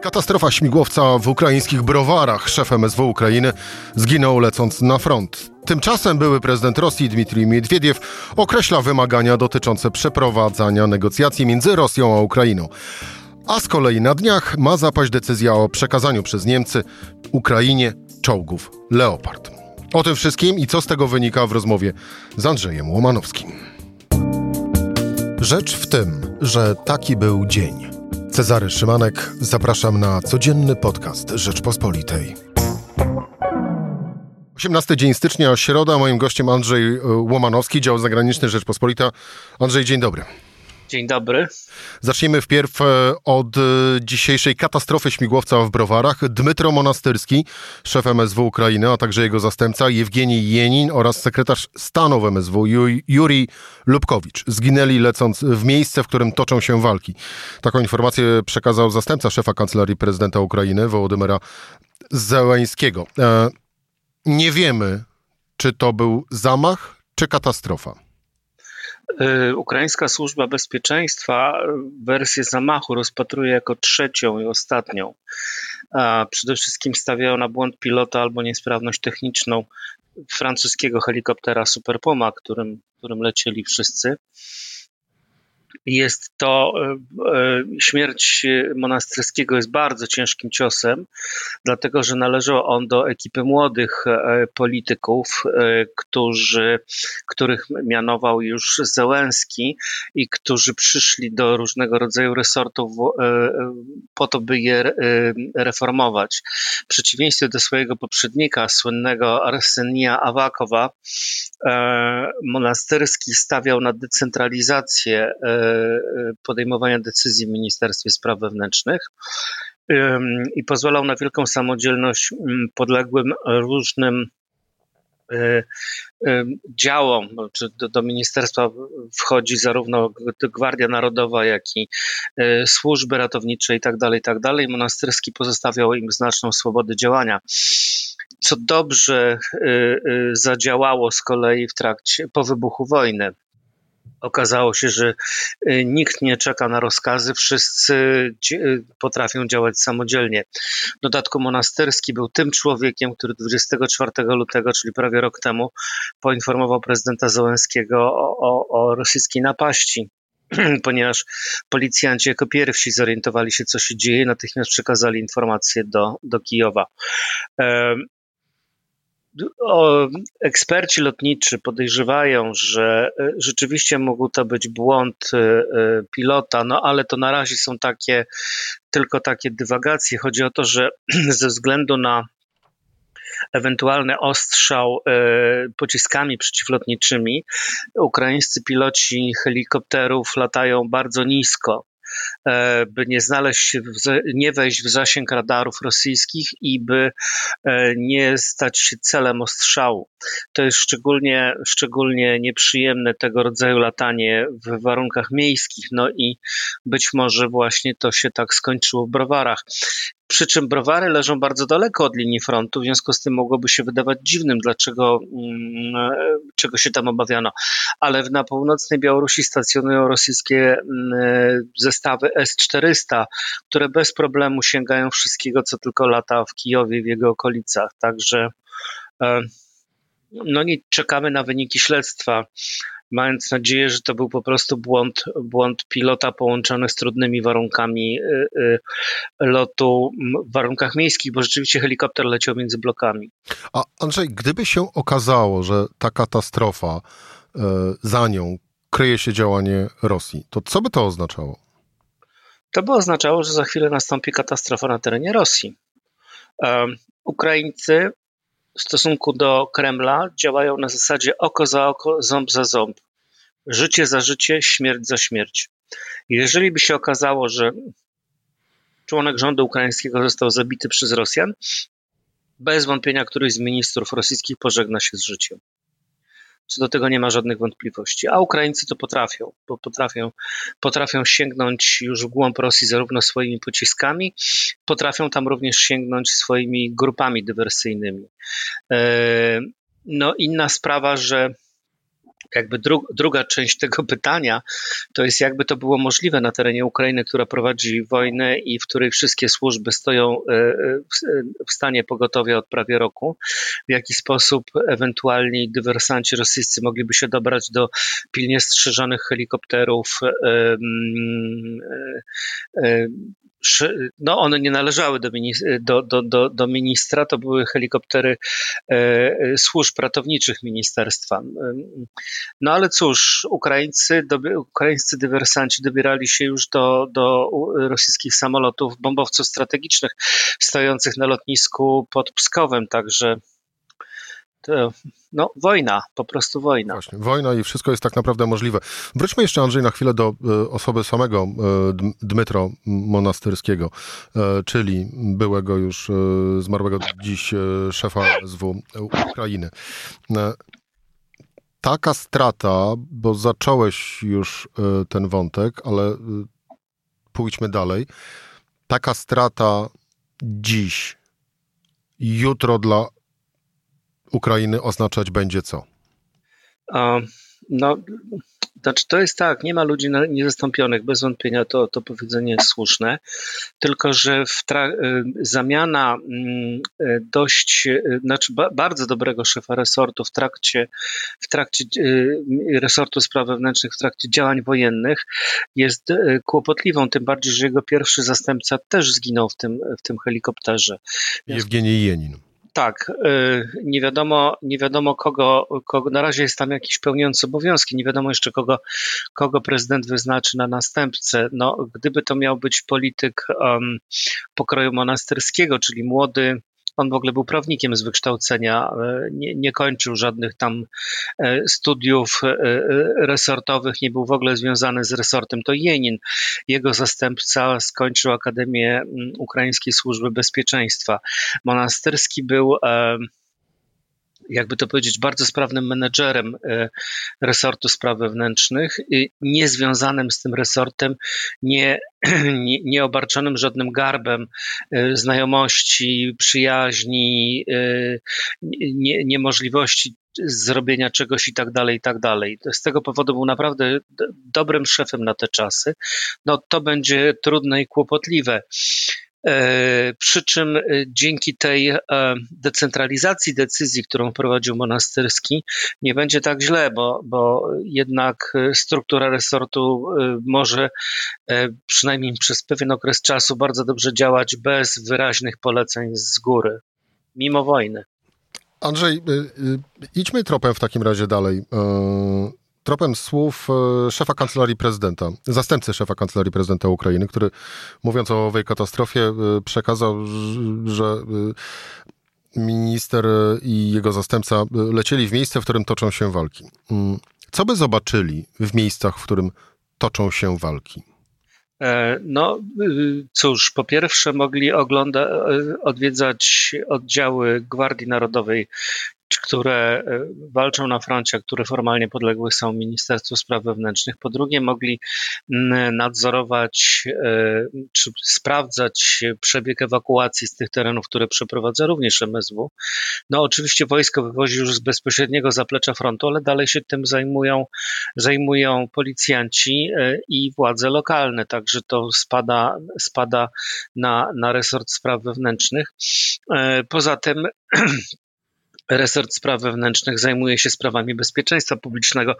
Katastrofa śmigłowca w ukraińskich browarach. Szef MSW Ukrainy zginął lecąc na front. Tymczasem były prezydent Rosji Dmitrij Miedwiediew określa wymagania dotyczące przeprowadzania negocjacji między Rosją a Ukrainą. A z kolei na dniach ma zapaść decyzja o przekazaniu przez Niemcy Ukrainie czołgów Leopard. O tym wszystkim i co z tego wynika w rozmowie z Andrzejem Łomanowskim. Rzecz w tym, że taki był dzień. Cezary Szymanek, zapraszam na codzienny podcast Rzeczpospolitej. 18 dzień stycznia, środa. Moim gościem Andrzej e, Łomanowski, dział zagraniczny Rzeczpospolita. Andrzej, dzień dobry. Dzień dobry. Zacznijmy wpierw e, od e, dzisiejszej katastrofy śmigłowca w Browarach. Dmytro Monastyrski, szef MSW Ukrainy, a także jego zastępca Jewgenij Jenin oraz sekretarz stanu w MSW Juri Lubkowicz zginęli lecąc w miejsce, w którym toczą się walki. Taką informację przekazał zastępca szefa kancelarii prezydenta Ukrainy Wołodymyra Zełańskiego. E, nie wiemy, czy to był zamach, czy katastrofa. Y, ukraińska służba bezpieczeństwa wersję zamachu rozpatruje jako trzecią i ostatnią. Przede wszystkim stawiają na błąd pilota albo niesprawność techniczną francuskiego helikoptera Super Puma, którym, którym lecieli wszyscy. Jest to, e, e, śmierć Monastyrskiego jest bardzo ciężkim ciosem, dlatego że należał on do ekipy młodych e, polityków, którzy, których mianował już Zełenski i którzy przyszli do różnego rodzaju resortów po to, by je reformować. W przeciwieństwie do swojego poprzednika, słynnego Arsenia Awakowa, Monastyrski stawiał na decentralizację podejmowania decyzji w Ministerstwie Spraw Wewnętrznych i pozwalał na wielką samodzielność podległym różnym e, działom, czy do, do, ministerstwa wchodzi zarówno Gwardia Narodowa, jak i e, służby ratownicze i tak dalej, i tak dalej. Monastyrski pozostawiał im znaczną swobodę działania. Co dobrze e, zadziałało z kolei w trakcie, po wybuchu wojny. Okazało się, że y, nikt nie czeka na rozkazy, wszyscy y, potrafią działać samodzielnie. W dodatku Monasterski był tym człowiekiem, który 24 lutego, czyli prawie rok temu, poinformował prezydenta Zełenskiego o, o, o rosyjskiej napaści ponieważ policjanci jako pierwsi zorientowali się, co się dzieje, natychmiast przekazali informacje do, do Kijowa. Eksperci lotniczy podejrzewają, że e, rzeczywiście mógł to być błąd e, e, pilota, no ale to na razie są takie tylko takie dywagacje. Chodzi o to, że ze względu na ewentualny ostrzał pociskami przeciwlotniczymi, ukraińscy piloci helikopterów latają bardzo nisko. E, by nie znaleźć się, nie wejść w zasięg radarów rosyjskich i by e, nie stać się celem ostrzału. To jest szczególnie, szczególnie nieprzyjemne tego rodzaju latanie w warunkach miejskich, no i być może właśnie to się tak skończyło w browarach. Przy czym browary leżą bardzo daleko od linii frontu, w związku z tym mogłoby się wydawać dziwnym, dlaczego mm, czego się tam obawiano. Ale na północnej Białorusi stacjonują rosyjskie mm, zestawy S-400, które bez problemu sięgają wszystkiego, co tylko lata w Kijowie, w jego okolicach. Także e, no nie czekamy na wyniki śledztwa mając nadzieję, że to był po prostu błąd, błąd pilota połączony z trudnymi warunkami y, y, lotu w warunkach miejskich, bo rzeczywiście helikopter leciał między blokami. A Andrzej, gdyby się okazało, że ta katastrofa, y, za nią kryje się działanie Rosji, to co by to oznaczało? To by oznaczało, że za chwilę nastąpi katastrofa na terenie Rosji. Ukraińcy w stosunku do Kremla działają na zasadzie oko za oko, ząb za ząb. Życie za życie, śmierć za śmierć. Jeżeli by się okazało, że członek rządu ukraińskiego został zabity przez Rosjan, bez wątpienia któryś z ministrów rosyjskich pożegna się z życiem. Co do tego nie ma żadnych wątpliwości. A Ukraińcy to potrafią, bo potrafią, potrafią sięgnąć już w głąb Rosji zarówno swoimi pociskami, potrafią tam również sięgnąć swoimi grupami dywersyjnymi. E, no, inna sprawa, że jakby dru, druga część tego pytania to jest jakby to było możliwe na terenie Ukrainy, która prowadzi wojnę i w której wszystkie służby stoją e, e, w stanie pogotowia od prawie roku, w jaki sposób ewentualni dywersanci rosyjscy mogliby się dobrać do pilnie strzeżonych helikopterów no one nie należały do, do, do, do, do ministra, to były helikoptery e, służb ratowniczych ministerstwa. No ale cóż, Ukraińcy, ukraińscy dywersanci dobierali się już do, do rosyjskich samolotów, bombowców strategicznych stojących na lotnisku pod Pskowem, także no, wojna, po prostu wojna. Właśnie, wojna i wszystko jest tak naprawdę możliwe. Wróćmy jeszcze, Andrzej, na chwilę do e, osoby samego e, Dmytro Monastyrskiego, e, czyli byłego już zmarłego dziś szefa SW Ukrainy. Taka strata, bo zacząłeś już ten wątek, ale pójdźmy dalej. Taka strata dziś, jutro dla Ukrainy oznaczać będzie co? No, znaczy to jest tak, nie ma ludzi niezastąpionych, bez wątpienia to, to powiedzenie jest słuszne, tylko że w y, zamiana mm, y, dość, y, znaczy ba bardzo dobrego szefa resortu w trakcie, w trakcie resortu spraw wewnętrznych, w trakcie działań wojennych jest kłopotliwą, tym bardziej, że jego pierwszy zastępca też zginął w tym, w tym helikopterze. Jewgenij Jenin. Tak, y, nie wiadomo, nie wiadomo kogo, kogo, na razie jest tam jakiś pełniący obowiązki, nie wiadomo jeszcze kogo, kogo prezydent wyznaczy na następcę. No, gdyby to miał być polityk um, pokroju monastyrskiego, czyli młody, on w ogóle był prawnikiem z wykształcenia, e, nie, nie kończył żadnych tam e, studiów e, resortowych, nie był w ogóle związany z resortem. To Jenin, jego zastępca, skończył Akademię Ukraińskiej Służby Bezpieczeństwa. Monastyrski był jakby to powiedzieć, bardzo sprawnym menedżerem e, resortu spraw wewnętrznych, niezwiązanym z tym resortem, nie, nie, nie obarczonym żadnym garbem e, znajomości, przyjaźni, e, nie, niemożliwości zrobienia czegoś i tak dalej, i tak dalej. Z tego powodu był naprawdę dobrym szefem na te czasy. No to będzie trudne i kłopotliwe. E, przy czym e, dzięki tej e, decentralizacji decyzji, którą prowadził Monastyrski, nie będzie tak źle, bo, bo jednak struktura resortu może przynajmniej przez pewien okres czasu bardzo dobrze działać bez wyraźnych poleceń z góry, mimo wojny. Andrzej, idźmy tropem w takim razie dalej tropem słów e, szefa kancelarii prezydenta, zastępcy szefa kancelarii prezydenta Ukrainy, który mówiąc o owej katastrofie e, przekazał, że e, minister i jego zastępca lecieli w miejsce, w którym toczą się walki. Mm, co by zobaczyli w miejscach, w którym toczą się walki? No cóż, po pierwsze mogli oglądać, odwiedzać oddziały Gwardii Narodowej które e, walczą na froncie, które formalnie podległe są Ministerstwu Spraw Wewnętrznych. Po drugie, mogli nadzorować e, czy sprawdzać przebieg ewakuacji z tych terenów, które przeprowadza również MSW. No, oczywiście wojsko wywozi już z bezpośredniego zaplecza frontu, ale dalej się tym zajmują, zajmują policjanci e, i władze lokalne, także to spada, spada na, na resort spraw wewnętrznych. Poza tym Resort Spraw Wewnętrznych zajmuje się sprawami bezpieczeństwa publicznego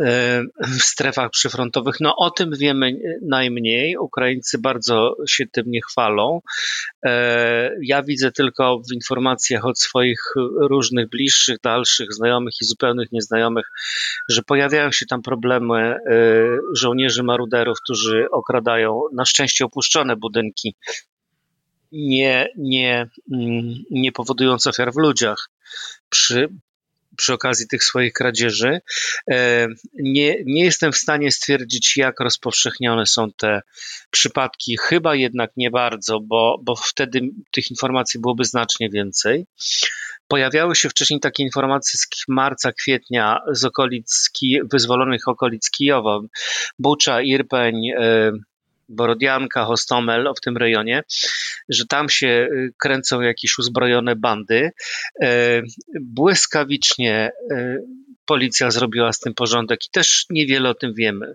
e, w strefach przyfrontowych. No o tym wiemy najmniej. Ukraińcy bardzo się tym nie chwalą. E, ja widzę tylko w informacjach od swoich różnych bliższych, dalszych znajomych i zupełnych nieznajomych, że pojawiają się tam problemy e, żołnierzy maruderów, którzy okradają na szczęście opuszczone budynki nie, nie, mm, nie powodując ofiar w ludziach przy, przy okazji tych swoich kradzieży. E, nie, nie jestem w stanie stwierdzić, jak rozpowszechnione są te przypadki. Chyba jednak nie bardzo, bo, bo wtedy tych informacji byłoby znacznie więcej. Pojawiały się wcześniej takie informacje z marca, kwietnia z okolic, wyzwolonych okolic Kijowa, Bucza, Irpeń, e, Borodianka, Hostomel w tym rejonie, że tam się y, kręcą jakieś uzbrojone bandy. E, błyskawicznie e, policja zrobiła z tym porządek i też niewiele o tym wiemy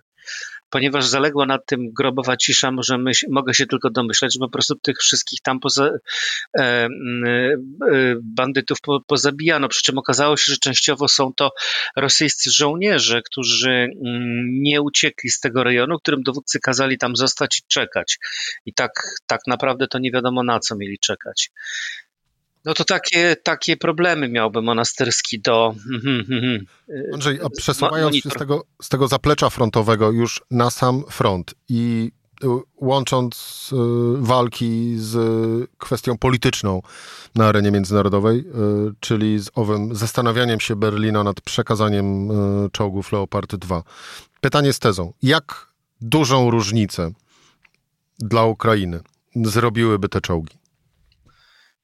ponieważ zaległa nad tym grobowa cisza, może myśl, mogę się tylko domyśleć, że po prostu tych wszystkich tam poza, e, e, bandytów po, pozabijano. Przy czym okazało się, że częściowo są to rosyjscy żołnierze, którzy mm, nie uciekli z tego rejonu, którym dowódcy kazali tam zostać i czekać. I tak, tak naprawdę to nie wiadomo na co mieli czekać. No to takie, takie problemy miałby monasterski do. Mhm, mhm, mhm. Andrzej, a przesuwając się z tego, z tego zaplecza frontowego już na sam front i y, łącząc y, walki z kwestią polityczną na arenie międzynarodowej, y, czyli z owym zastanawianiem się Berlina nad przekazaniem czołgów Leopard 2. Pytanie z tezą. Jak dużą różnicę dla Ukrainy zrobiłyby te czołgi?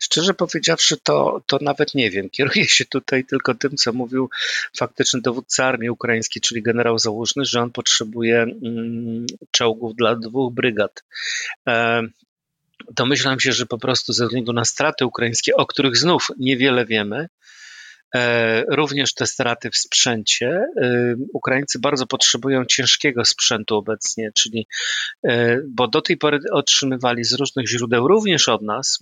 Szczerze powiedziawszy, to, to nawet nie wiem. Kieruję się tutaj tylko tym, co mówił faktyczny dowódca armii ukraińskiej, czyli generał Załużny, że on potrzebuje mm, czołgów dla dwóch brygad. E, domyślam się, że po prostu ze względu na straty ukraińskie, o których znów niewiele wiemy, również te straty w sprzęcie. E, Ukraińcy bardzo potrzebują ciężkiego sprzętu obecnie, czyli e, bo do tej pory otrzymywali z różnych źródeł, również od nas,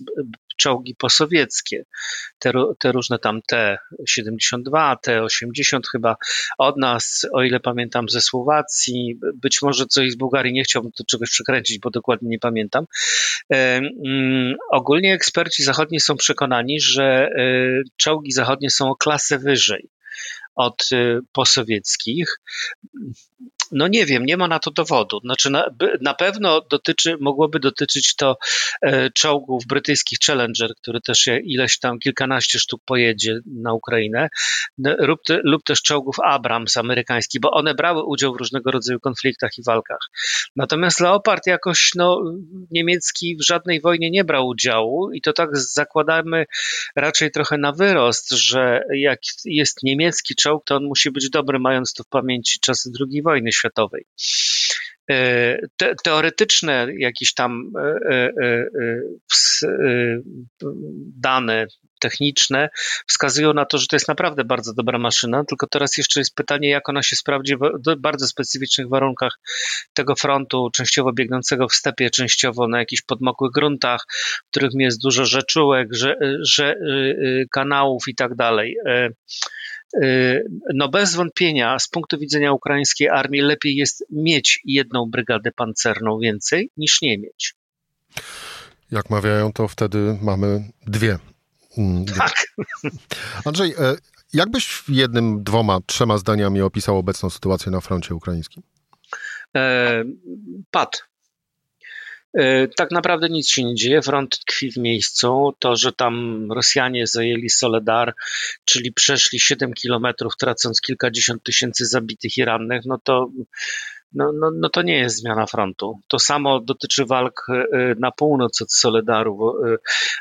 czołgi posowieckie. Te, te różne tam T-72, T-80 chyba od nas, o ile pamiętam, ze Słowacji, być może coś z Bułgarii, nie chciałbym tu czegoś przekręcić, bo dokładnie nie pamiętam. Mm, ogólnie eksperci zachodni są przekonani, że czołgi zachodnie są klasę wyżej od y, posowieckich. No nie wiem, nie ma na to dowodu. Znaczy na, na pewno dotyczy, mogłoby dotyczyć to e, czołgów brytyjskich Challenger, który też ileś tam kilkanaście sztuk pojedzie na Ukrainę, lub, lub też czołgów Abrams amerykańskich, bo one brały udział w różnego rodzaju konfliktach i walkach. Natomiast Leopard jakoś no, niemiecki w żadnej wojnie nie brał udziału i to tak zakładamy raczej trochę na wyrost, że jak jest niemiecki czołg, to on musi być dobry, mając to w pamięci czasy II wojny światowej. E, te, teoretyczne jakieś tam e, e, dane techniczne wskazują na to, że to jest naprawdę bardzo dobra maszyna, tylko teraz jeszcze jest pytanie, jak ona się sprawdzi w bardzo specyficznych warunkach tego frontu, częściowo biegnącego w stepie, częściowo na jakichś podmokłych gruntach, w których jest dużo rzeczułek, że, że, kanałów i tak dalej. Y, no bez wątpienia z punktu widzenia ukraińskiej armii lepiej jest mieć jedną brygadę pancerną więcej niż nie mieć. Jak mawiają, to wtedy mamy dwie. Mm, tak. Andrzej, e, jakbyś jednym, dwoma, trzema zdaniami opisał obecną sytuację na froncie ukraińskim? E, pad. E, tak naprawdę nic się nie dzieje, front tkwi w miejscu. To, że tam Rosjanie zajęli Soledar, czyli przeszli 7 kilometrów, tracąc kilkadziesiąt tysięcy zabitych i rannych, no to no, no, no to nie jest zmiana frontu. To samo dotyczy walk e, na północ od Soledaru, w, e,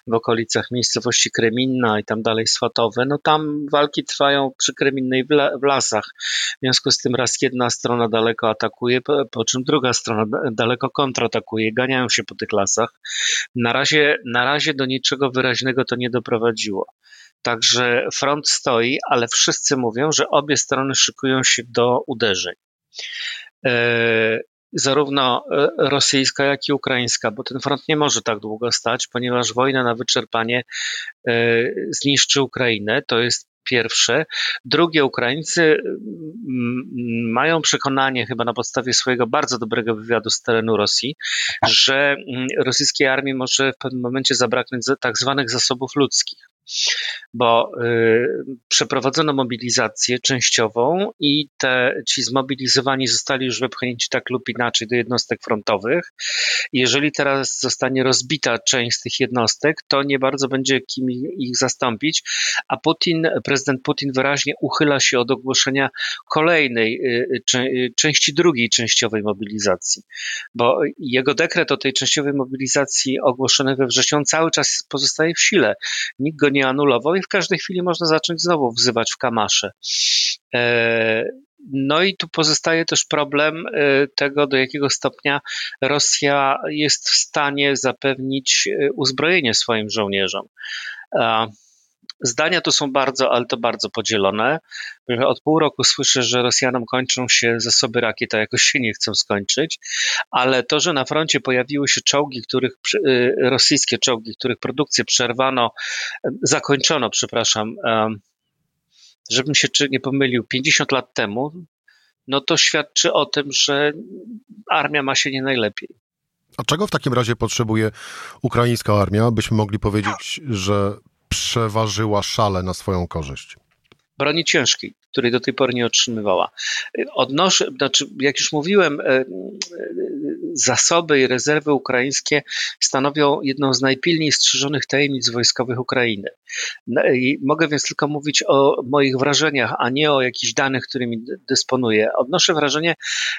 w okolicach miejscowości Kreminna i tam dalej Swatowe. No tam walki trwają przy Kreminnej w, w lasach. W związku z tym raz jedna strona daleko atakuje, po, po czym druga strona daleko kontratakuje, ganiają się po tych lasach. Na razie, na razie do niczego wyraźnego to nie doprowadziło. Także front stoi, ale wszyscy mówią, że obie strony szykują się do uderzeń. E, zarówno e, rosyjska, jak i ukraińska, bo ten front nie może tak długo stać, ponieważ wojna na wyczerpanie e, zniszczy Ukrainę. To jest pierwsze. Drugie, Ukraińcy mają przekonanie, chyba na podstawie swojego bardzo dobrego wywiadu z terenu Rosji, że rosyjskiej armii może w pewnym momencie zabraknąć tak zwanych zasobów ludzkich bo y, przeprowadzono mobilizację częściową i te, ci zmobilizowani zostali już wepchnięci tak lub inaczej do jednostek frontowych. Jeżeli teraz zostanie rozbita część z tych jednostek, to nie bardzo będzie kim ich zastąpić, a Putin, prezydent Putin wyraźnie uchyla się od ogłoszenia kolejnej, y, y, części drugiej częściowej mobilizacji, bo jego dekret o tej częściowej mobilizacji ogłoszony we wrześniu cały czas pozostaje w sile. Nikt go nie anulował i w każdej chwili można zacząć znowu wzywać w kamasze. E, no i tu pozostaje też problem e, tego, do jakiego stopnia Rosja jest w stanie zapewnić e, uzbrojenie swoim żołnierzom. Zdania tu są bardzo, ale to bardzo podzielone. Od pół roku słyszę, że Rosjanom kończą się zasoby rakiet, a jakoś się nie chcą skończyć, ale to, że na froncie pojawiły się czołgi, których, y, rosyjskie czołgi, których produkcję przerwano, zakończono, przepraszam, żebym się nie pomylił, 50 lat temu, no to świadczy o tym, że armia ma się nie najlepiej. A czego w takim razie potrzebuje ukraińska armia, byśmy mogli powiedzieć, że przeważyła szale na swoją korzyść? Broni ciężkiej której do tej pory nie otrzymywała. Odnoszę, znaczy, jak już mówiłem, e, e, zasoby i rezerwy ukraińskie stanowią jedną z najpilniej strzeżonych tajemnic wojskowych Ukrainy. No I mogę więc tylko mówić o moich wrażeniach, a nie o jakichś danych, którymi dysponuję. Odnoszę wrażenie,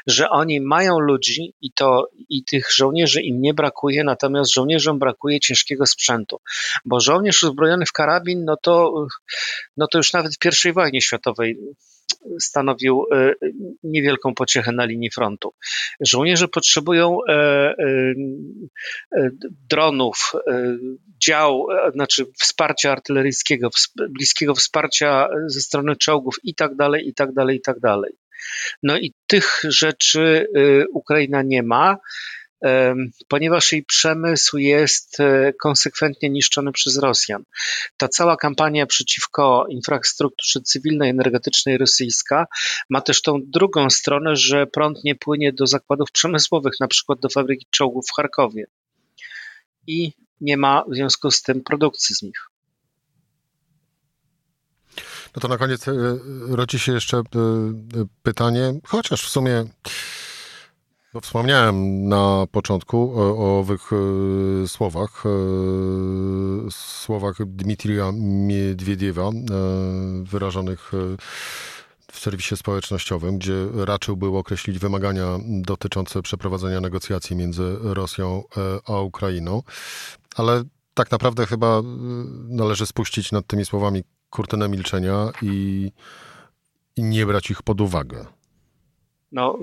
że oni mają ludzi i to i tych żołnierzy im nie brakuje, natomiast żołnierzom brakuje ciężkiego sprzętu, bo żołnierz uzbrojony w karabin, no to, no to już nawet w I wojnie światowej stanowił e, niewielką pociechę na linii frontu. Żołnierze potrzebują e, e, dronów, dział, znaczy wsparcia artyleryjskiego, bliskiego wsparcia ze strony czołgów i tak dalej, i tak dalej, i tak dalej. No i tych rzeczy Ukraina nie ma ponieważ jej przemysł jest e, konsekwentnie niszczony przez Rosjan. Ta cała kampania przeciwko infrastrukturze cywilnej, energetycznej rosyjska ma też tą drugą stronę, że prąd nie płynie do zakładów przemysłowych, na przykład do fabryki czołgów w Charkowie. I nie ma w związku z tym produkcji z nich. No to na koniec e, rodzi się jeszcze e, pytanie, chociaż w sumie bo wspomniałem na początku o, o owych e, słowach, e, słowach Dmitrija Miedwiediewa, e, wyrażonych e, w serwisie społecznościowym, gdzie raczył był określić wymagania dotyczące przeprowadzenia negocjacji między Rosją e, a Ukrainą. Ale tak naprawdę chyba e, należy spuścić nad tymi słowami kurtynę milczenia i, i nie brać ich pod uwagę. No,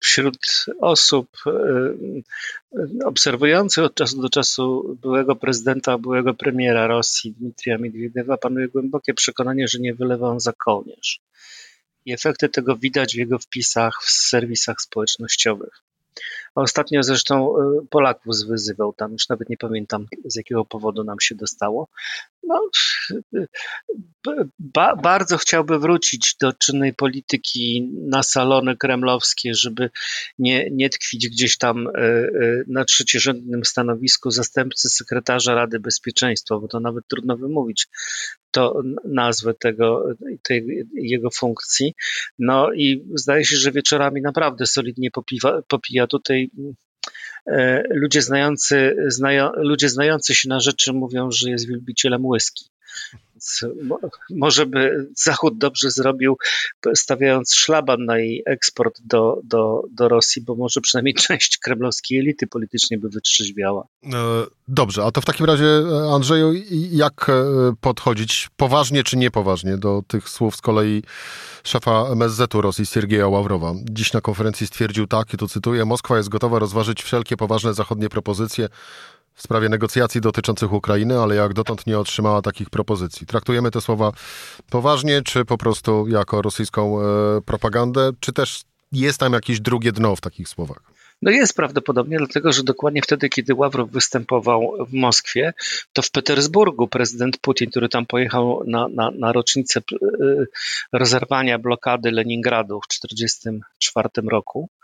wśród osób e, e, obserwujących od czasu do czasu byłego prezydenta, byłego premiera Rosji Dmitrija Miedwiediewa panuje głębokie przekonanie, że nie wylewa on za kołnierz. I efekty tego widać w jego wpisach w serwisach społecznościowych. Ostatnio zresztą e, Polaków zwyzywał tam, już nawet nie pamiętam z jakiego powodu nam się dostało. No, ba, bardzo chciałby wrócić do czynnej polityki na salony kremlowskie, żeby nie, nie tkwić gdzieś tam e, e, na trzeciorzędnym stanowisku zastępcy sekretarza Rady Bezpieczeństwa, bo to nawet trudno wymówić to nazwę tego, tej, jego funkcji. No i zdaje się, że wieczorami naprawdę solidnie popiwa, popija tutaj e, ludzie znający, znajo, ludzie znający się na rzeczy mówią, że jest wielbicielem whisky. Może by Zachód dobrze zrobił, stawiając szlaban na jej eksport do, do, do Rosji, bo może przynajmniej część kremlowskiej elity politycznej by wytrzeźwiała. E, dobrze, a to w takim razie, Andrzeju, jak e, podchodzić poważnie czy niepoważnie do tych słów z kolei szefa MSZ-u Rosji, Siergieja Ławrowa? Dziś na konferencji stwierdził tak, i tu cytuję, Moskwa jest gotowa rozważyć wszelkie poważne zachodnie propozycje w sprawie negocjacji dotyczących Ukrainy, ale jak dotąd nie otrzymała takich propozycji. Traktujemy te słowa poważnie, czy po prostu jako rosyjską e, propagandę, czy też jest tam jakieś drugie dno w takich słowach? No jest prawdopodobnie, dlatego że dokładnie wtedy, kiedy Ławrow występował w Moskwie, to w Petersburgu prezydent Putin, który tam pojechał na, na, na rocznicę e, rozerwania blokady Leningradu w 1944 roku, E,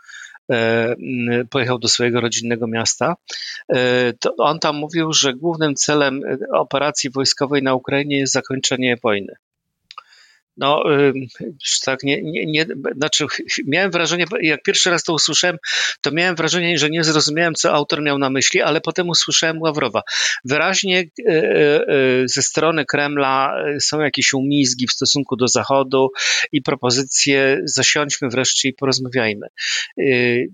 pojechał do swojego rodzinnego miasta, e, to on tam mówił, że głównym celem operacji wojskowej na Ukrainie jest zakończenie wojny. No, tak, nie, nie, nie, znaczy, miałem wrażenie, jak pierwszy raz to usłyszałem, to miałem wrażenie, że nie zrozumiałem, co autor miał na myśli, ale potem usłyszałem Ławrowa. Wyraźnie e, e, ze strony Kremla e, są jakieś umizgi w stosunku do Zachodu i propozycje, zasiądźmy wreszcie i porozmawiajmy.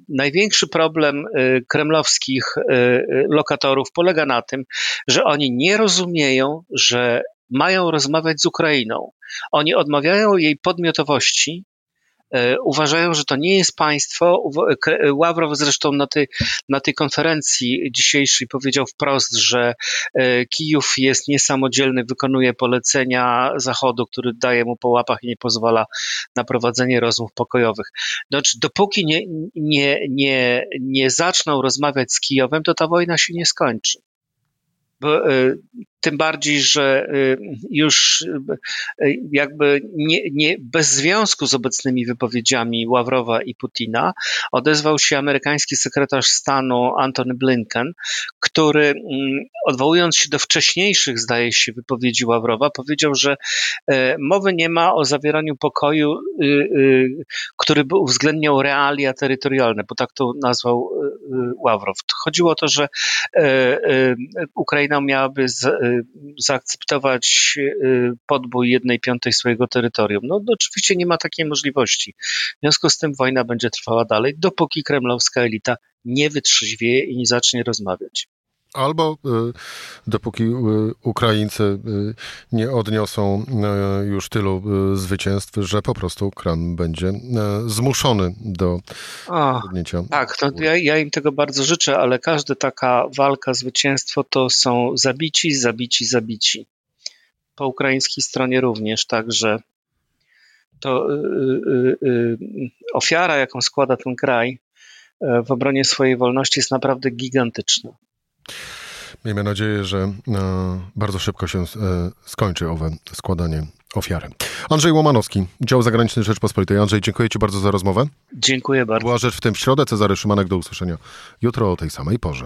Największy problem kremlowskich lokatorów polega na tym, że oni nie rozumieją, że mają rozmawiać z Ukrainą. Oni odmawiają jej podmiotowości, uważają, że to nie jest państwo. Ławrow zresztą na tej, na tej konferencji dzisiejszej powiedział wprost, że Kijów jest niesamodzielny, wykonuje polecenia Zachodu, który daje mu po łapach i nie pozwala na prowadzenie rozmów pokojowych. Znaczy, dopóki nie, nie, nie, nie zaczną rozmawiać z Kijowem, to ta wojna się nie skończy. Bo, y, tym bardziej, że y, już y, jakby nie, nie, bez związku z obecnymi wypowiedziami Ławrowa i Putina odezwał się amerykański sekretarz stanu Antony Blinken, który mm, odwołując się do wcześniejszych, zdaje się, wypowiedzi Ławrowa, powiedział, że e, mowy nie ma o zawieraniu pokoju, który by uwzględniał realia terytorialne, bo tak to nazwał Ławrow. Chodziło o to, że e, Ukraina miałaby zaakceptować y, podbój jednej piątej swojego terytorium. No, no oczywiście nie ma takiej możliwości. W związku z tym wojna będzie trwała dalej, dopóki kremlowska elita nie wytrzeźwieje i nie zacznie rozmawiać. Albo y, dopóki y, Ukraińcy y, nie odniosą już tylu zwycięstw, że po prostu Krem będzie zmuszony do podjęcia. Tak, no, ja, ja, im tego bardzo życzę, ale każda taka walka, zwycięstwo to są zabici, zabici, zabici. Po ukraińskiej stronie również, także to ofiara, jaką składa ten kraj w obronie swojej wolności jest naprawdę gigantyczna. Miejmy nadzieję, że e, bardzo szybko się e, skończy owe składanie ofiary. Andrzej Łomanowski, dział zagraniczny Rzeczpospolitej. Andrzej, dziękuję Ci bardzo za rozmowę. Dziękuję bardzo. Była rzecz w tym w środę. Cezary Szymanek, do usłyszenia jutro o tej samej porze.